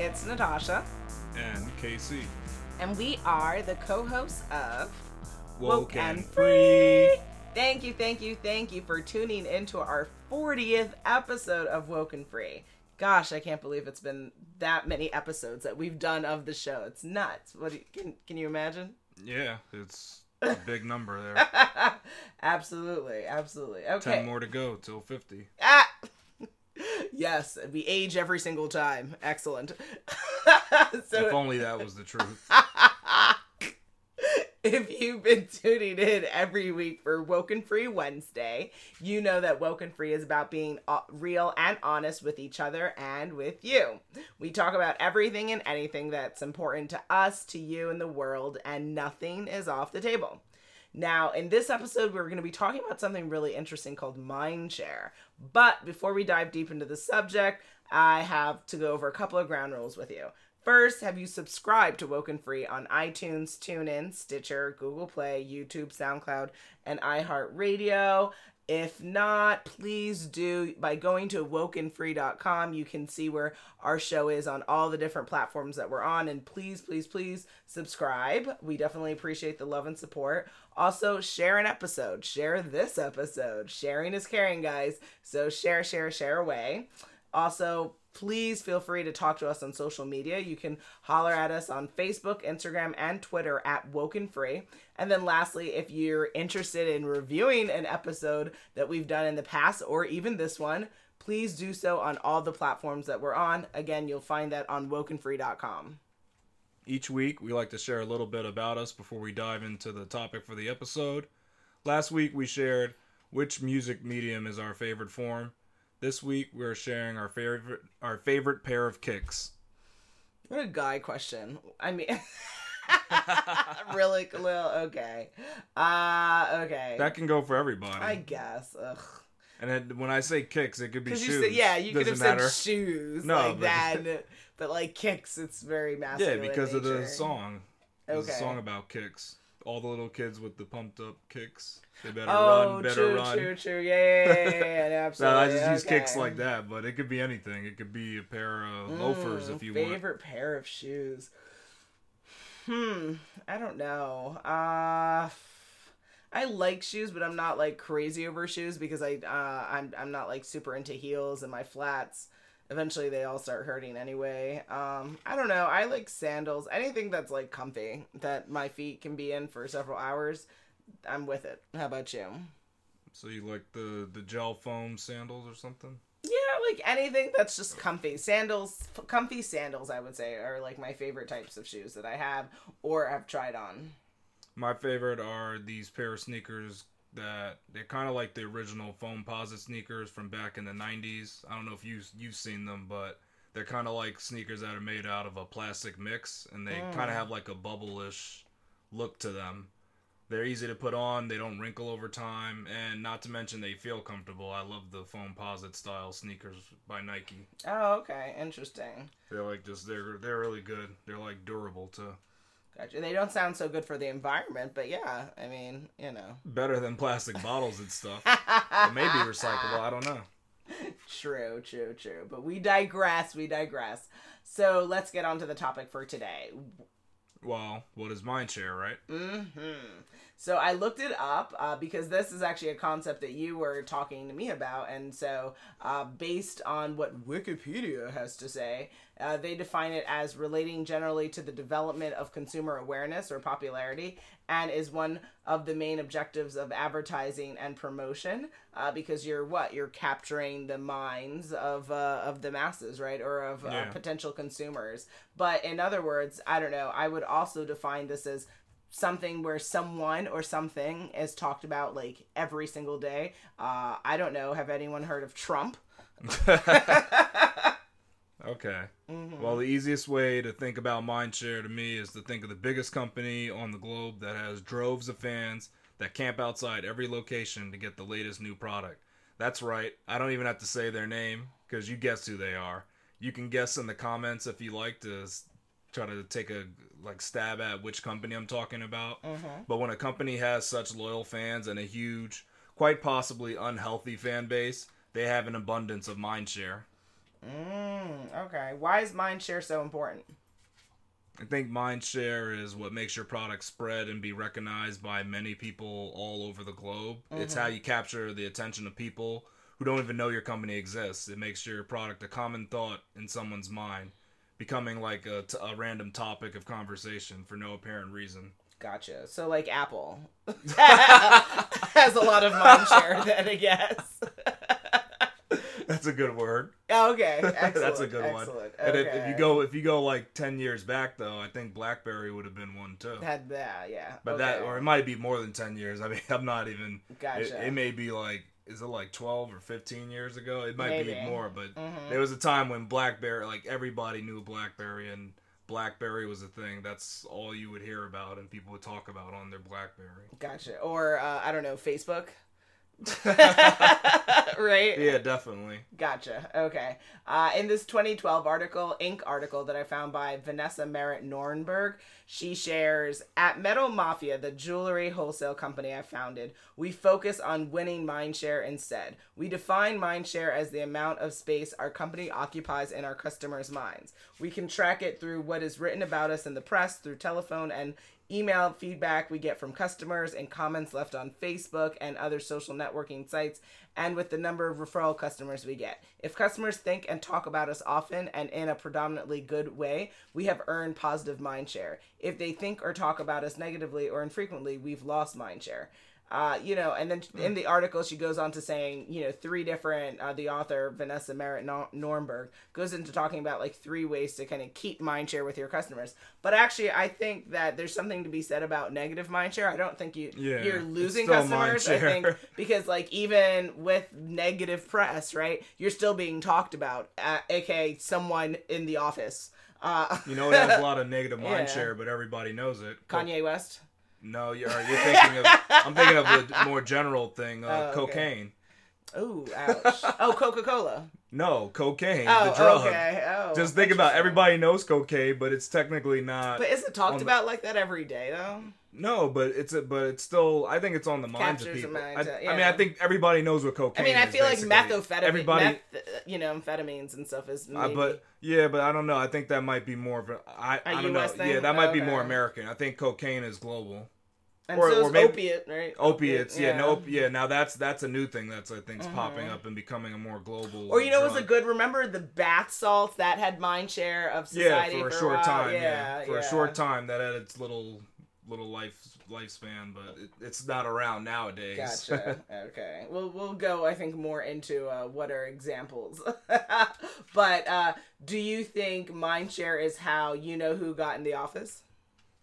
It's Natasha, and KC. and we are the co-hosts of Woken Free. Thank you, thank you, thank you for tuning into our 40th episode of Woken Free. Gosh, I can't believe it's been that many episodes that we've done of the show. It's nuts. What do you, can can you imagine? Yeah, it's a big number there. absolutely, absolutely. Okay. Ten more to go till fifty. Ah! Yes, we age every single time. Excellent. so if only that was the truth. if you've been tuning in every week for Woken Free Wednesday, you know that Woken Free is about being uh, real and honest with each other and with you. We talk about everything and anything that's important to us, to you, and the world, and nothing is off the table. Now, in this episode, we're going to be talking about something really interesting called Mindshare. But before we dive deep into the subject, I have to go over a couple of ground rules with you. First, have you subscribed to Woken Free on iTunes, TuneIn, Stitcher, Google Play, YouTube, SoundCloud, and iHeartRadio? If not, please do by going to wokenfree.com. You can see where our show is on all the different platforms that we're on. And please, please, please subscribe. We definitely appreciate the love and support. Also, share an episode. Share this episode. Sharing is caring, guys. So share, share, share away. Also, please feel free to talk to us on social media. You can holler at us on Facebook, Instagram, and Twitter at Woken Free. And then lastly, if you're interested in reviewing an episode that we've done in the past or even this one, please do so on all the platforms that we're on. Again, you'll find that on wokenfree.com. Each week, we like to share a little bit about us before we dive into the topic for the episode. Last week, we shared which music medium is our favorite form. This week, we're sharing our favorite our favorite pair of kicks. What a guy question. I mean, really, Khalil? Okay. Uh, okay. That can go for everybody. I guess. Ugh. And when I say kicks, it could be shoes. you said, yeah, you could have matter. said shoes No, like but- that, but like kicks, it's very masculine. Yeah, because of the song. There's Okay. a song about kicks. All the little kids with the pumped up kicks. They better Oh, run, better true, run. true, true. Yeah, yeah, yeah, yeah, yeah, No. I just use kicks like that, but it could be anything. It could be a pair of loafers Mm, if you want. favorite pair of shoes. Hmm, I don't know. Uh, I like shoes, but I'm not like crazy over shoes because I uh I'm I'm not like super into heels and my flats. Eventually, they all start hurting anyway. Um, I don't know. I like sandals. Anything that's like comfy that my feet can be in for several hours. I'm with it. How about you? So you like the the gel foam sandals or something? Yeah, like anything that's just comfy. Sandals, f- comfy sandals, I would say, are like my favorite types of shoes that I have or have tried on. My favorite are these pair of sneakers that they're kind of like the original Foamposite sneakers from back in the 90s. I don't know if you you've seen them, but they're kind of like sneakers that are made out of a plastic mix and they Mm. kind of have like a bubble-ish look to them. They're easy to put on, they don't wrinkle over time, and not to mention they feel comfortable. I love the Foamposite style sneakers by Nike. Oh, okay, interesting. They're like just they're they're really good. They're like durable too. Gotcha. They don't sound so good for the environment, but yeah, I mean, you know. Better than plastic bottles and stuff. Or maybe recyclable, I don't know. True, true, true. But we digress, we digress. So let's get on to the topic for today. Well, what is mindshare, right? hmm So I looked it up uh, because this is actually a concept that you were talking to me about, and so uh, based on what Wikipedia has to say, uh, they define it as relating generally to the development of consumer awareness or popularity, and is one of the main objectives of advertising and promotion. Uh, because you're what you're capturing the minds of uh, of the masses, right, or of uh, Yeah. potential consumers. But in other words, I don't know. I would also define this as something where someone or something is talked about like every single day. Uh, I don't know. Have anyone heard of Trump? Okay. Well, the easiest way to think about mindshare to me is to think of the biggest company on the globe that has droves of fans that camp outside every location to get the latest new product. That's right. I don't even have to say their name because you guess who they are. You can guess in the comments if you like to try to take a like stab at which company I'm talking about. But when a company has such loyal fans and a huge, quite possibly unhealthy fan base, they have an abundance of mindshare. Mm, okay. Why is mind share so important? I think mind share is what makes your product spread and be recognized by many people all over the globe. Mm-hmm. It's how you capture the attention of people who don't even know your company exists. It makes your product a common thought in someone's mind, becoming like a, t- a random topic of conversation for no apparent reason. Gotcha. So like Apple has a lot of mindshare then I guess. That's a good word. Okay. That's a good excellent. one. Okay. And if, if, you go if you go like ten years back though, I think BlackBerry would have been one too. Had that, yeah. But okay. that or it might be more than ten years. I mean, I'm not even. Gotcha. It, it may be like is it like 12 or 15 years ago? It might Maybe. be more, but Mhm. there was a time when BlackBerry, like everybody knew BlackBerry and BlackBerry was a thing. That's all you would hear about and people would talk about on their BlackBerry. Gotcha. Or uh, I don't know, Facebook. right? Yeah, definitely. Gotcha. Okay. Uh, in this 2012 article, Inc. article that I found by Vanessa Merit Nornberg, she shares At Metal Mafia, the jewelry wholesale company I founded, we focus on winning mindshare instead. We define mindshare as the amount of space our company occupies in our customers' minds. We can track it through what is written about us in the press, through telephone, and email feedback we get from customers and comments left on Facebook and other social networking sites, and with the number of referral customers we get. If customers think and talk about us often and in a predominantly good way, we have earned positive mindshare. If they think or talk about us negatively or infrequently, we've lost mindshare. Uh, you know, and then in the article, she goes on to saying, you know, three different, uh, the author, Vanessa Merit Nor- Nornberg, goes into talking about like three ways to kind of keep mindshare with your customers. But actually, I think that there's something to be said about negative mindshare. I don't think you, Yeah, you're losing customers. I think because like even with negative press, right, you're still being talked about, uh, aka someone in the office. Uh, You know, it has a lot of negative Yeah. mind share, but everybody knows it. Kanye West. No, you're, you're thinking of. I'm thinking of a more general thing. Uh, Oh, okay. cocaine. Ooh, ouch. oh, Coca Cola. No, cocaine, Oh, the drug. okay. Oh, Just think about everybody knows cocaine, but it's technically not. But is it talked on- about like that every day though? No, but it's a, but it's still. I think it's on the minds of Captures the people. minds, I, uh, I mean. I think everybody knows what cocaine. I mean, I is, feel like methamphetamine, Everybody, meth, you know, amphetamines and stuff is uh, but yeah, but I don't know. I think that might be more of a. I, A I don't know. Thing? Yeah, that might be more American. I think cocaine is global. and or- so or maybe- opiate, right? Opiates, yeah, yeah. Mm-hmm. no, yeah. Now that's that's a new thing that's I think's popping up and becoming a more global. Or you know, it was a good. Remember the bath salts that had mind share of society yeah society for a a short while? time. Yeah, Yeah, for yeah. a short time that had its little little life lifespan, but it, it's not around nowadays. Gotcha. okay. We'll we'll go. I think more into uh, what are examples. but uh, do you think mindshare is how you know who got in the office?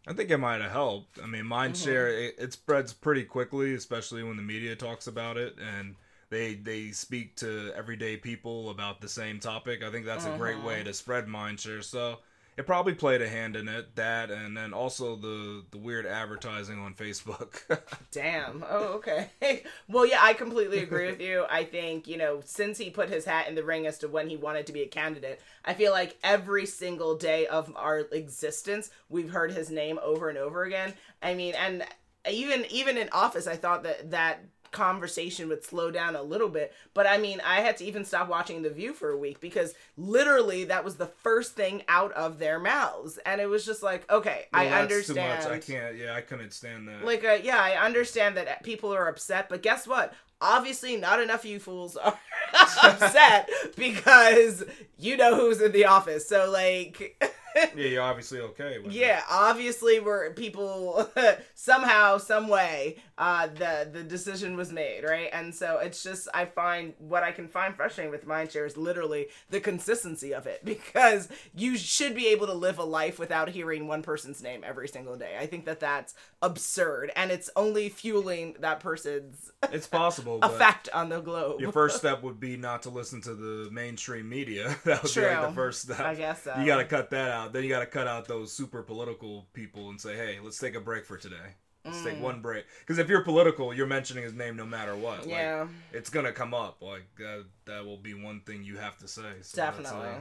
I think it might have helped. I mean, mindshare Mm-hmm. it, it spreads pretty quickly, especially when the media talks about it and they they speak to everyday people about the same topic. I think that's a great way to spread mindshare. So it probably played a hand in it. That and then also the the weird advertising on Facebook. Damn. Oh, okay. well, yeah, I completely agree with you. I think, you know, since he put his hat in the ring as to when he wanted to be a candidate, I feel like every single day of our existence, we've heard his name over and over again. I mean, and even even in office, I thought that that conversation would slow down a little bit but i mean i had to even stop watching the view for a week because literally that was the first thing out of their mouths and it was just like okay i Well, that's understand Too much. I can't. Yeah, I couldn't stand that. like uh, yeah i understand that people are upset but guess what obviously not enough of you fools are upset because you know who's in the office so like yeah, you're obviously okay. Yeah obviously we're people somehow some way uh the the decision was made right and so it's just i find what i can find frustrating with mindshare is literally the consistency of it because you should be able to live a life without hearing one person's name every single day i think that that's absurd and it's only fueling that person's. It's possible. but effect on the globe Your first step would be not to listen to the mainstream media. that would be like the first step. I guess so. You got to cut that out. Then you got to cut out those super political people and say, "Hey, let's take a break for today. Let's Mm. take one break." Because if you're political, you're mentioning his name no matter what. Like, Yeah. it's gonna come up. Like that. That will be one thing you have to say. So that's, definitely uh,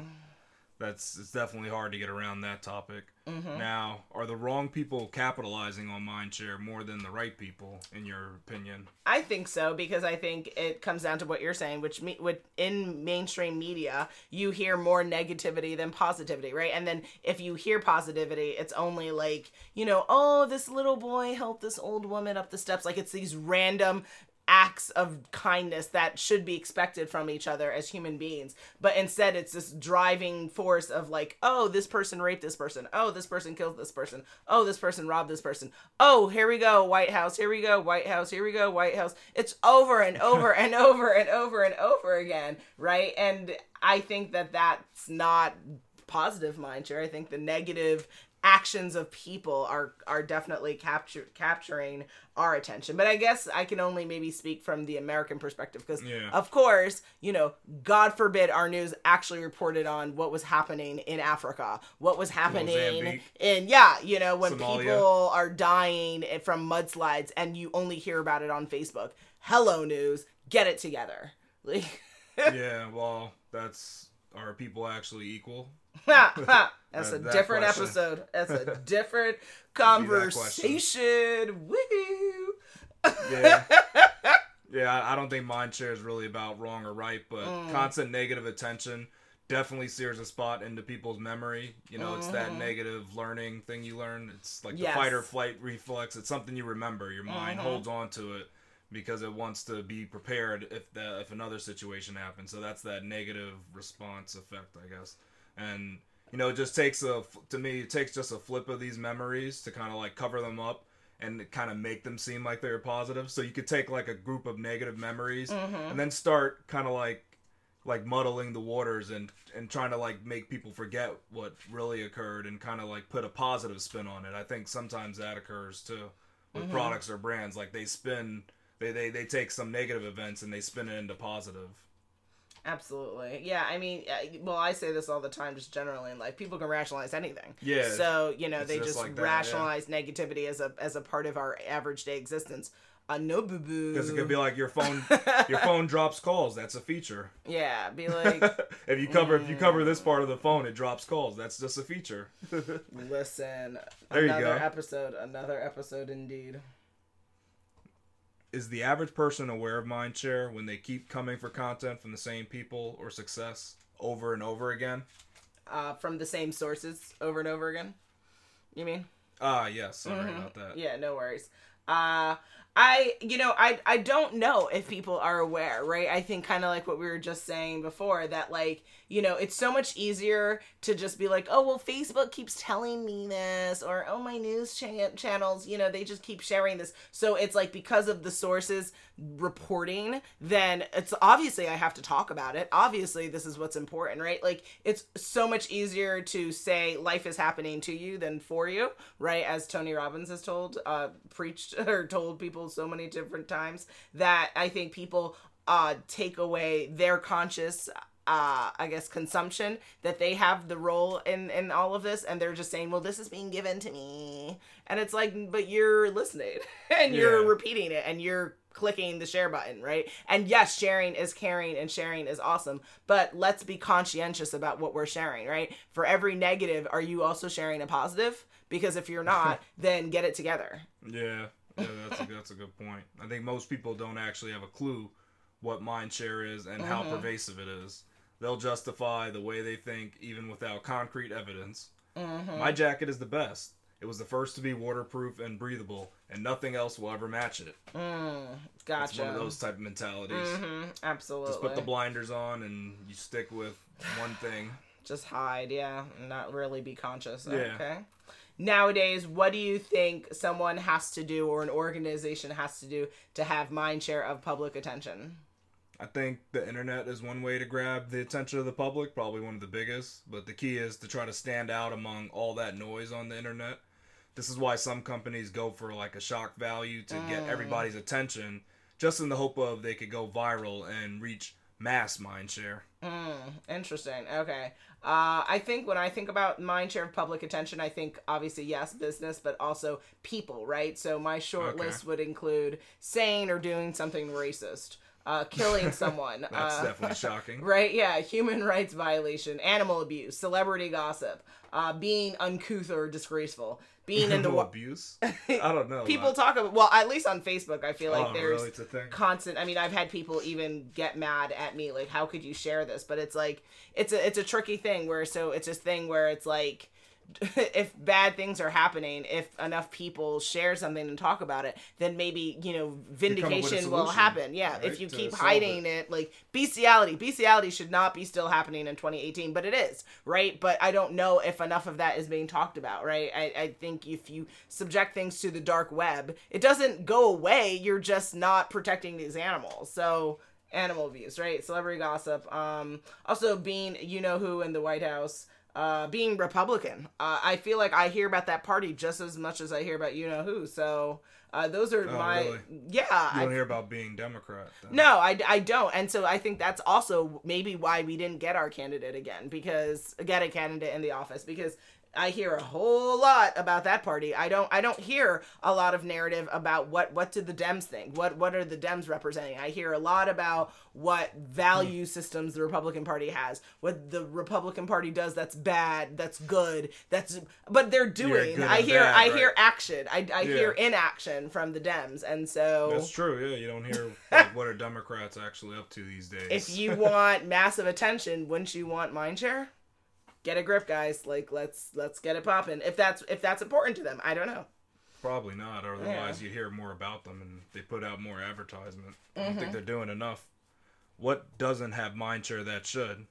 that's it's definitely hard to get around that topic. Mm-hmm. Now, are the wrong people capitalizing on mindshare more than the right people, in your opinion? I think so because I think it comes down to what you're saying, which me, with in mainstream media, you hear more negativity than positivity, right? And then if you hear positivity, it's only like you know, oh, this little boy helped this old woman up the steps. Like it's these random acts of kindness that should be expected from each other as human beings. But instead it's this driving force of like oh this person raped this person. Oh this person killed this person. Oh this person robbed this person. Oh here we go white house. Here we go white house. Here we go white house. It's over and over and over and over and over again right? And i think that that's not positive mind share. I think the negative actions of people are are definitely capture, capturing our attention. But I guess I can only maybe speak from the American perspective because, Yeah. of course, you know, God forbid our news actually reported on what was happening in Africa, what was happening in yeah, you know, when Somalia. people are dying eh, from mudslides and you only hear about it on Facebook. Hello, news, get it together. Like. yeah, well, that's are people actually equal? That's a that different question. episode. That's a different conversation. Woo! Yeah. yeah, I- don't think mindshare is really about wrong or right, but Mm. constant negative attention definitely sears a spot into people's memory. You know, it's that negative learning thing you learn. It's like Mm-hmm. Yes. the fight or flight reflex. It's something you remember. Your mind Mhm. holds on to it because it wants to be prepared if the, if another situation happens. So that's that negative response effect, I guess. And you know, it just takes a to me it takes just a flip of these memories to kind of like cover them up and kind of make them seem like they're positive. So you could take like a group of negative memories Mhm. and then start kind of like like muddling the waters and and trying to like make people forget what really occurred and kind of like put a positive spin on it. I think sometimes that occurs too with products or brands like they spin they, they they take some negative events and they spin it into positive. Absolutely. Yeah, I mean, well, I say this all the time, just generally in life. People can rationalize anything. Yeah. So you know, they just just like that, rationalize negativity as a as a part of our average day existence. Uh, no boo boo. Because it could be like your phone your phone drops calls. That's a feature. yeah, be like, if you cover if you cover this part of the phone, it drops calls. That's just a feature. listen. There you another go. episode. Another episode, indeed. Is the average person aware of mindshare when they keep coming for content from the same people or success over and over again? Uh, from the same sources over and over again. You mean? Ah, yes. Sorry about that. Yeah, no worries. Uh I you know, I I don't know if people are aware, right? I think kind of like what we were just saying before that like, you know, it's so much easier to just be like, "Oh, well Facebook keeps telling me this," or "Oh, my news cha- channels, you know, they just keep sharing this." So it's like because of the sources reporting, then it's obviously I have to talk about it. Obviously, this is what's important, right? Like it's so much easier to say life is happening to you than for you, right? As Tony Robbins has told, uh, preached or told people so many different times that I think people uh take away their conscious uh i guess consumption that they have the role in in all of this and they're just saying well this is being given to me. And it's like but you're listening and you're repeating it and you're clicking the share button right? And yes sharing is caring and sharing is awesome but let's be conscientious about what we're sharing right? For every negative are you also sharing a positive? Because if you're not then get it together. Yeah, yeah, that's that's a good point. I think most people don't actually have a clue what mind share is and how pervasive it is. They'll justify the way they think even without concrete evidence. My jacket is the best. It was the first to be waterproof and breathable, and nothing else will ever match it. mm, It's one of those type of mentalities. hmm absolutely Just put the blinders on and you stick with one thing. just hide, yeah, and not really be conscious. Yeah. Okay. Nowadays, what do you think someone has to do or an organization has to do to have mind share of public attention? I think the internet is one way to grab the attention of the public, probably one of the biggest. But the key is to try to stand out among all that noise on the internet. This is why some companies go for like a shock value to get mm. everybody's attention, just in the hope of they could go viral and reach mass mindshare. Mm, interesting. Okay. Uh, I think when I think about mind share of public attention, I think obviously yes, business, but also people, right? So my short Okay. list would include saying or doing something racist. Uh, killing someone. That's uh, definitely shocking. Right? Yeah, human rights violation, animal abuse, celebrity gossip, uh, being uncouth or disgraceful, being in the Animal wa- abuse. I don't know. people talk about well at least on facebook i feel like oh, there's really? Constant i mean i've had people even get mad at me like how could you share this but it's like it's a it's a tricky thing where so it's this thing where it's like if bad things are happening if enough people share something and talk about it then maybe you know vindication will happen. Yeah right, if you to keep hiding it. like bestiality bestiality should not be still happening in 2018 but it is right? But i don't know if enough of that is being talked about right? I, I think if you subject things to the dark web it doesn't go away you're just not protecting these animals. So animal abuse right? Celebrity gossip um also being you know who in the white house uh, being Republican. Uh, I feel like I hear about that party just as much as I hear about you know who. So uh, those are Oh, my really? yeah. You I, don't hear about being Democrat. Then. no, I, I don't. And so I think that's also maybe why we didn't get our candidate again because get a candidate in the office because I hear a whole lot about that party. I don't I don't hear a lot of narrative about what what did the Dems think? What what are the Dems representing? I hear a lot about what value hmm. systems the Republican Party has. What the Republican Party does that's bad, that's good, that's but they're doing. I hear bad, I right? hear action. I, I Yeah. hear inaction from the Dems. And so That's true. Yeah, you don't hear like, what are Democrats actually up to these days. if you want massive attention, wouldn't you want mindshare? Get a grip, guys. Like let's let's get it popping. If that's if that's important to them, I don't know. Probably not. Otherwise, you'd hear more about them, and they put out more advertisement. I don't Mm-hmm. think they're doing enough. What doesn't have mindshare that should?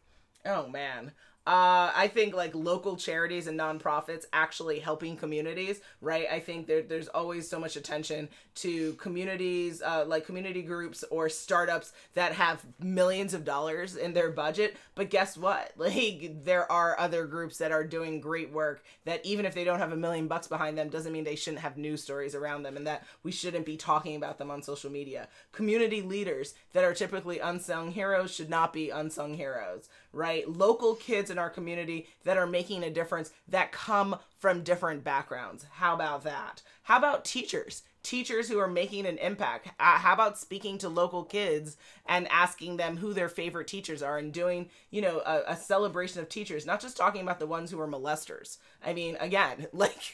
Oh man. Uh, I think like local charities and nonprofits actually helping communities, right? I think there, there's always so much attention to communities, uh, like community groups or startups that have millions of dollars in their budget. But guess what? Like there are other groups that are doing great work that even if they don't have a million bucks behind them, doesn't mean they shouldn't have news stories around them and that we shouldn't be talking about them on social media. Community leaders that are typically unsung heroes should not be unsung heroes, right? Local kids in our community that are making a difference that come from different backgrounds. How about that? How about teachers? Teachers who are making an impact. Uh, how about speaking to local kids and asking them who their favorite teachers are and doing, you know, a, a celebration of teachers, not just talking about the ones who are molesters. I mean, again, like,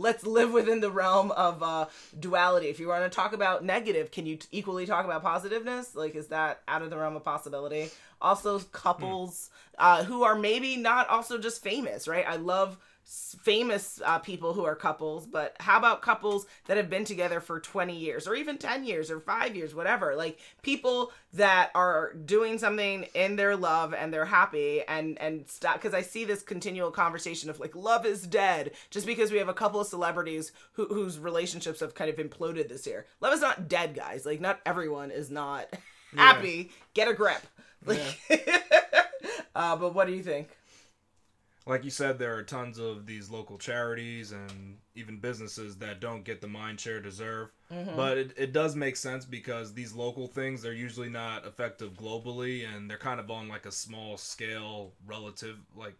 let's live within the realm of uh, duality. If you want to talk about negative, can you t- equally talk about positiveness? Like, is that out of the realm of possibility? Also, couples uh, who are maybe not also just famous, right? I love famous uh, people who are couples, but how about couples that have been together for 20 years or even 10 years or five years, whatever? Like people that are doing something in their love and they're happy and, and stop. Because I see this continual conversation of like, love is dead just because we have a couple of celebrities who, whose relationships have kind of imploded this year. Love is not dead, guys. Like, not everyone is not happy. Get a grip. Like, uh, but what do you think? Like you said, there are tons of these local charities and even businesses that don't get the mindshare deserve. Mm-hmm. But it, it does make sense because these local things, they're usually not effective globally and they're kind of on like a small scale relative, like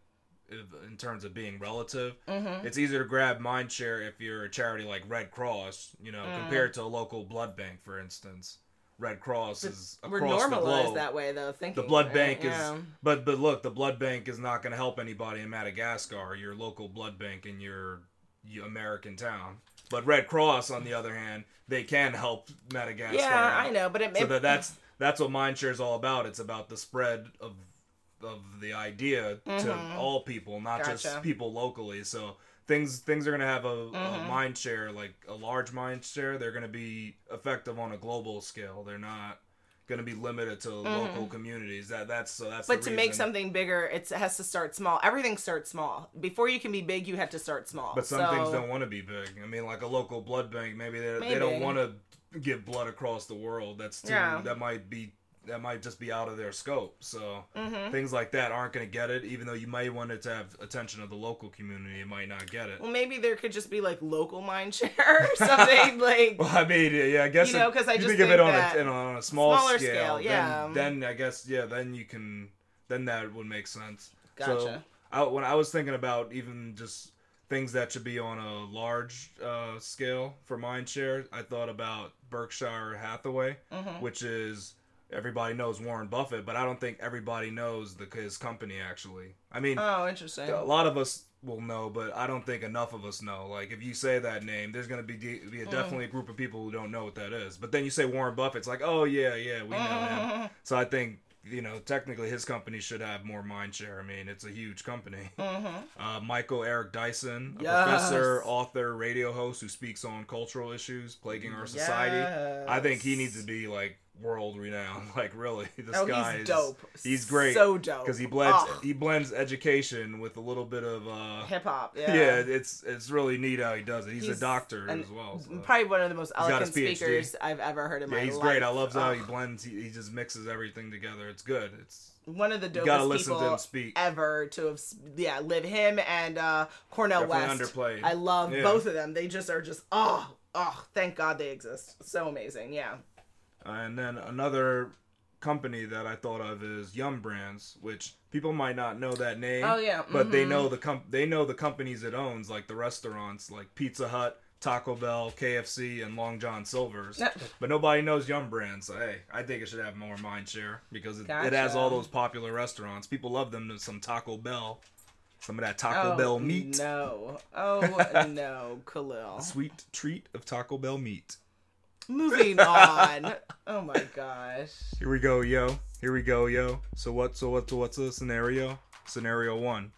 in terms of being relative. Mm-hmm. It's easier to grab mind share if you're a charity like Red Cross, you know, Mm. compared to a local blood bank, for instance. Red Cross is across We're across the normalized globe. that way, though. Thinking The blood right? bank Yeah. is, but but look, the blood bank is not going to help anybody in Madagascar, your local blood bank in your, your American town. But Red Cross, on the other hand, they can help Madagascar. Yeah, out. I know, but it, So it- that that's that's what Mindshare is all about. It's about the spread of of the idea to all people, not Mm-hmm. Gotcha. just people locally. So things things are gonna have a, Mm-hmm. a mind share, like a large mind share. They're gonna be effective on a global scale. They're not gonna be limited to local communities. That that's so that's. Mm-hmm. but to make something bigger, it's, it has to start small. Everything starts small. Before you can be big, you have to start small. But some So- things don't want to be big. I mean, like a local blood bank, maybe they, they don't want to give blood across the world. That's too. Yeah. That might be. That might just be out of their scope. So Mm-hmm. things like that aren't going to get it. Even though you might want it to have attention of the local community, it might not get it. Well, maybe there could just be like local mind share or something like. Well, I mean, yeah, I guess You know, if 'cause I just think of it on a, on a small smaller scale, scale, then- yeah. Then, I guess yeah, then you can, then that would make sense. So Gotcha. I, when I was thinking about even just things that should be on a large uh, scale for mindshare, I thought about Berkshire Hathaway, Mm-hmm. which is everybody knows Warren Buffett, but I don't think everybody knows the his company actually. I mean, Oh, interesting. a lot of us will know, but I don't think enough of us know. Like if you say that name, there's gonna be de- be a, Hmm. definitely a group of people who don't know what that is. But then you say Warren Buffett, it's like, oh yeah, yeah, we know him. So I think you know technically his company should have more mind share. I mean, it's a huge company. Uh, Michael Eric Dyson, a Yes. professor, author, radio host who speaks on cultural issues plaguing our society. I think he needs to be like world renowned. Like really, this Oh, guy he's is dope. He's great. So dope. because he blends Oh, he blends education with a little bit of uh hip hop. yeah. Yeah. it's it's really neat how he does it. He's, He's a doctor an- as well. so. Probably one of the most eloquent speakers I've ever heard in Yeah, my he's life. He's great. I love how he blends. He, he just mixes everything together. It's good. It's one of the dopest people to ever to have yeah live him and uh Cornel Definitely West. underplayed. I love Yeah. both of them. They just are just oh oh thank God they exist. So amazing. Yeah. And then another company that I thought of is Yum Brands, which people might not know that name. Oh, yeah, but they mhm. know the com- they know the companies it owns, like the restaurants, like Pizza Hut, Taco Bell, KFC, and Long John Silver's. But nobody knows Yum Brands. So hey, I think it should have more mind share because it, it has all those popular restaurants. People love them. Some Taco Bell, some of that Taco oh, Bell meat. No. Oh no, Khalil. Sweet treat of Taco Bell meat. Moving on. Oh my gosh. Here we go, yo. Here we go, yo. So what? So what? So what's the scenario? Scenario one.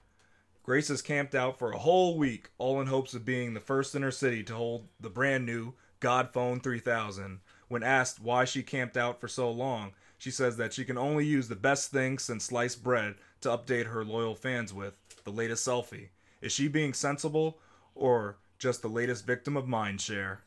Grace has camped out for a whole week, all in hopes of being the first in her city to hold the brand new God Phone 3000. When asked why she camped out for so long, she says that she can only use the best thing since sliced bread to update her loyal fans with the latest selfie. Is she being sensible or just the latest victim of mindshare?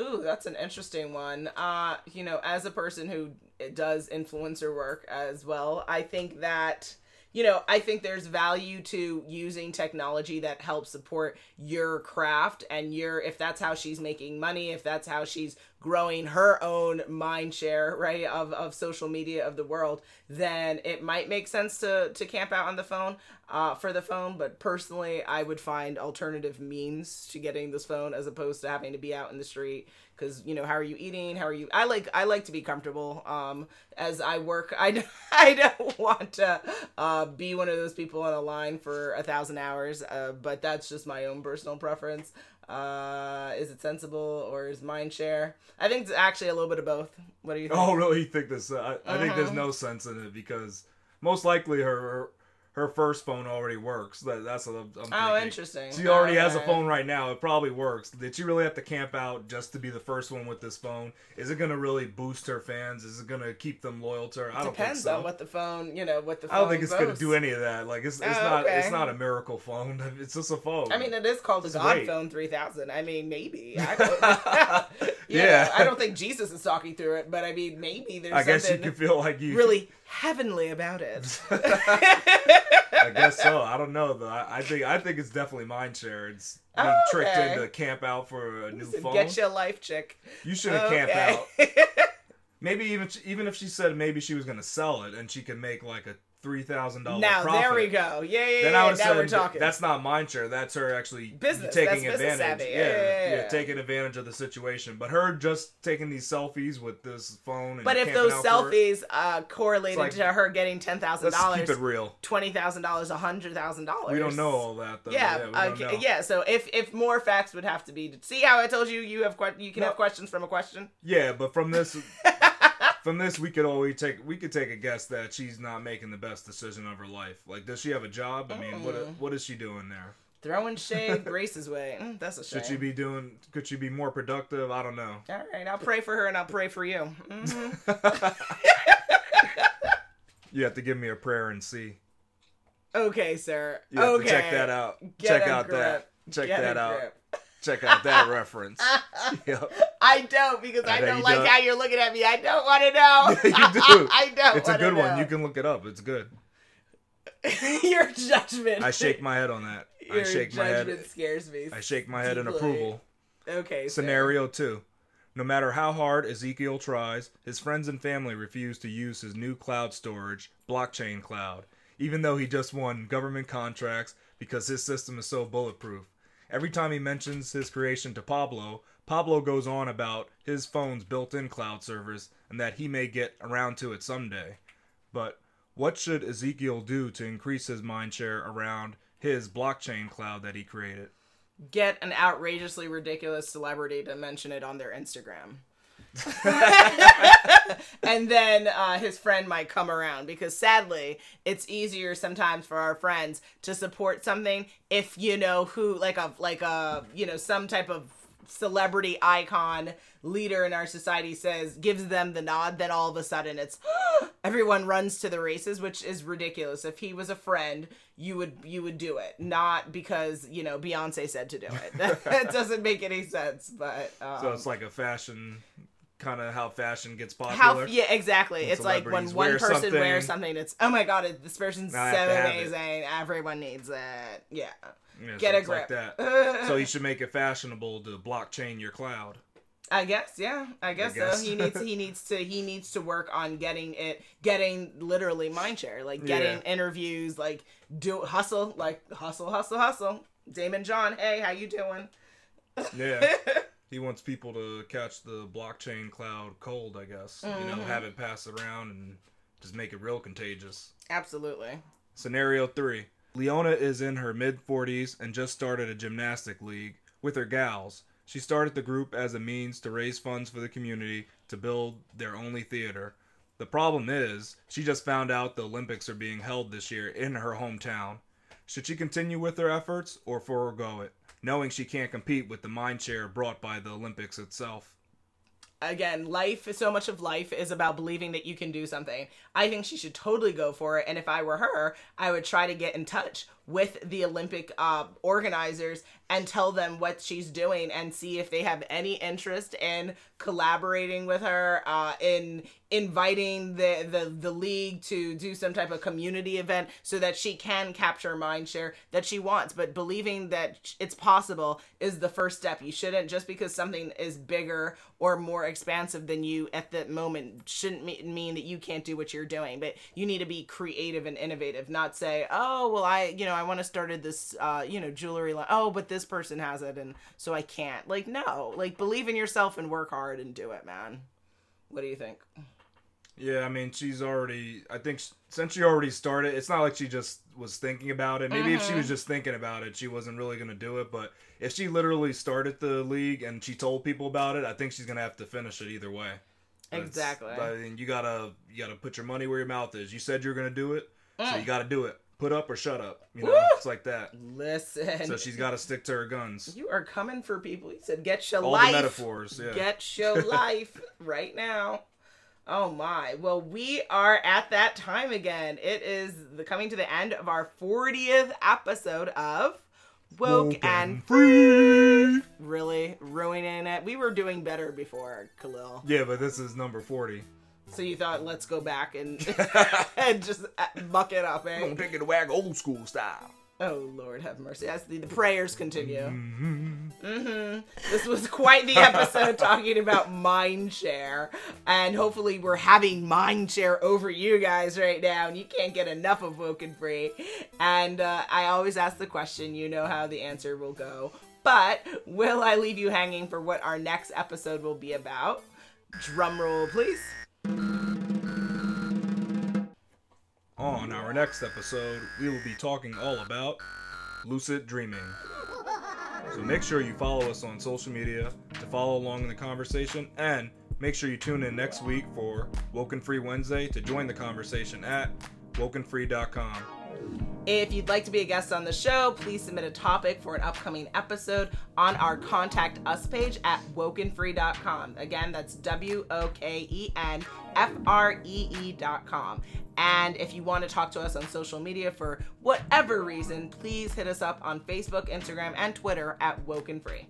Ooh, that's an interesting one. Uh, you know, as a person who does influencer work as well, I think that you know, I think there's value to using technology that helps support your craft and your if that's how she's making money, if that's how she's growing her own mind share, right, of, of social media of the world, then it might make sense to to camp out on the phone, uh, for the phone. But personally I would find alternative means to getting this phone as opposed to having to be out in the street. Because you know how are you eating? How are you i like i like to be comfortable. Um as i work I, I don't want to uh be one of those people in a line for a thousand hours uh but that's just my own personal preference uh is it sensible or is mind share i think it's actually a little bit of both what do you think Oh, really? You think this? Uh, I, I think there's Mhm. no sense in it because most likely her her first phone already works. That, that's what I'm, I'm oh thinking. interesting She already has a phone right now. It probably works. Did she really have to camp out just to be the first one with this phone? Is it going to really boost her fans? Is it going to keep them loyal to her? I don't depends think so. on what the phone you know what the phone I don't think it's going to do any of that. Like it's, it's Oh, not okay. it's not a miracle phone. It's just a phone. I mean, it is called the It's God great. Phone 3000. I mean, maybe. I don't, know, Yeah. I don't think Jesus is talking through it, but I mean, maybe there's I guess you something can feel like you really heavenly about it. I guess so. I don't know though. I, I think I think it's definitely mind share. It's being Oh, tricked into camp out for a new Listen, phone. Get your life, chick. You shouldn't camp Okay. out. Maybe even even if she said maybe she was gonna sell it and she could make like a three thousand dollar now profit. there we go. Yeah, yeah, Then yeah. I would have we're said talking. that's not mind share. That's her actually Business. taking business advantage. Yeah, Yeah, yeah, yeah. taking advantage of the situation. But her just taking these selfies with this phone. And but if those selfies uh, correlated like- to her getting ten thousand let's keep it real. twenty thousand dollars, hundred thousand dollars, We don't know all that though. Yeah, yeah, we don't okay, know. yeah. So if if more facts would have to be, see how I told you you have que- you can No. have questions from a question. Yeah, but from this from this we could always take we could take a guess that she's not making the best decision of her life. Like does she have a job? I mean, what what is she doing there? Throwing shade Grace's way. Mm, that's a shame. Should she be doing could she be more productive? I don't know. All right, I'll pray for her and I'll pray for you. hmm you have to give me a prayer and see. Okay, sir. You have okay. to check that out. Get check out grip. that. Check Get that out. grip. Check out that reference. Yep. I don't because I, I don't like don't. how you're looking at me. I don't want to know. you do. I don't. It's a good one. You can look it up. It's good. Your judgment. I shake my head on that. Your I shake my judgment head. scares me. I shake my head in approval. Okay. Scenario 2. No matter how hard Ezekiel tries, his friends and family refuse to use his new cloud storage, Blockchain Cloud, even though he just won government contracts because his system is so bulletproof. Every time he mentions his creation to Pablo, Pablo goes on about his phone's built in cloud servers and that he may get around to it someday. But what should Ezekiel do to increase his mindshare around his blockchain cloud that he created? Get an outrageously ridiculous celebrity to mention it on their Instagram. and then uh, his friend might come around because sadly it's easier sometimes for our friends to support something if you know who like a like a you know some type of celebrity icon leader in our society says gives them the nod then all of a sudden it's everyone runs to the races which is ridiculous. If he was a friend you would you would do it. Not because you know beyonce said to do it. That doesn't make any sense but um, So it's like a fashion kind of how fashion gets popular. how yeah exactly When it's like when one wear person something- wears something it's oh my god it, this person's so I have to have it. amazing everyone needs it yeah Yeah, Get a like grip. that. so you should make it fashionable to blockchain your cloud. I guess, yeah. I guess, guess. so. He needs he needs to he needs to work on getting it getting literally mindshare, like getting Yeah. interviews, like do hustle, like hustle, hustle, hustle. Daymond John, hey, how you doing? Yeah. he wants people to catch the blockchain cloud cold, I guess. You know, Mm-hmm. have it pass around and just make it real contagious. Absolutely. Scenario 3. Leona is in her mid 40s and just started a gymnastic league with her gals. She started the group as a means to raise funds for the community to build their only theater. The problem is, she just found out the Olympics are being held this year in her hometown. Should she continue with her efforts or forego it, knowing she can't compete with the mindshare brought by the Olympics itself? again, life so much of life is about believing that you can do something. I think she should totally go for it. And if I were her, I would try to get in touch with the Olympic uh, organizers and tell them what she's doing and see if they have any interest in collaborating with her, uh, in inviting the, the the league to do some type of community event so that she can capture mind share that she wants. But believing that it's possible is the first step. You shouldn't just because something is bigger or more expansive than you at the moment shouldn't mean that you can't do what you're doing. But you need to be creative and innovative, not say, "Oh, well, I you know I want to started this uh, you know jewelry line. Oh, but this person has it, and so I can't." Like, no, like believe in yourself and work hard and do it, man. What do you think? Yeah, I mean, she's already. I think s- since she already started, it's not like she just was thinking about it. Maybe if she was just thinking about it, she wasn't really gonna do it. But if she literally started the league and she told people about it, I think she's gonna have to finish it either way. Exactly. I mean, you gotta you gotta put your money where your mouth is. You said you're gonna do it, so Mm. you gotta do it. Put up or shut up. You know, Woo! it's like that. Listen, So she's got to stick to her guns. you are coming for people. He said, "Get your All life." the metaphors. Yeah. Get your life right now. Oh my. Well, we are at that time again. It is the coming to the end of our 40th episode of Woke and free. really ruining it. We were doing better before, Khalil. Yeah, but this is number forty. So you thought let's go back and and just uh, muck it up, eh? take it wag old school style. Oh Lord, have mercy. As the, the prayers continue. Mm-hmm. This was quite the episode talking about mind share, and hopefully we're having mind share over you guys right now, and you can't get enough of Woken Free. And uh, I always ask the question, you know how the answer will go. But will I leave you hanging for what our next episode will be about? Drum roll, please. On our next episode, we will be talking all about lucid dreaming. So make sure you follow us on social media to follow along in the conversation and make sure you tune in next week for Woken Free Wednesday to join the conversation at wokenfree.com. If you'd like to be a guest on the show, please submit a topic for an upcoming episode on our Contact Us page at wokenfree.com. Again, that's W O K E N F R E E.com. And if you want to talk to us on social media for whatever reason, please hit us up on Facebook, Instagram, and Twitter at Woken Free.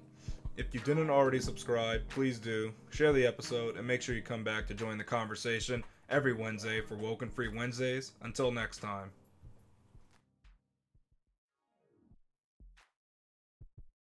If you didn't already subscribe, please do. Share the episode and make sure you come back to join the conversation every Wednesday for Woken Free Wednesdays. Until next time.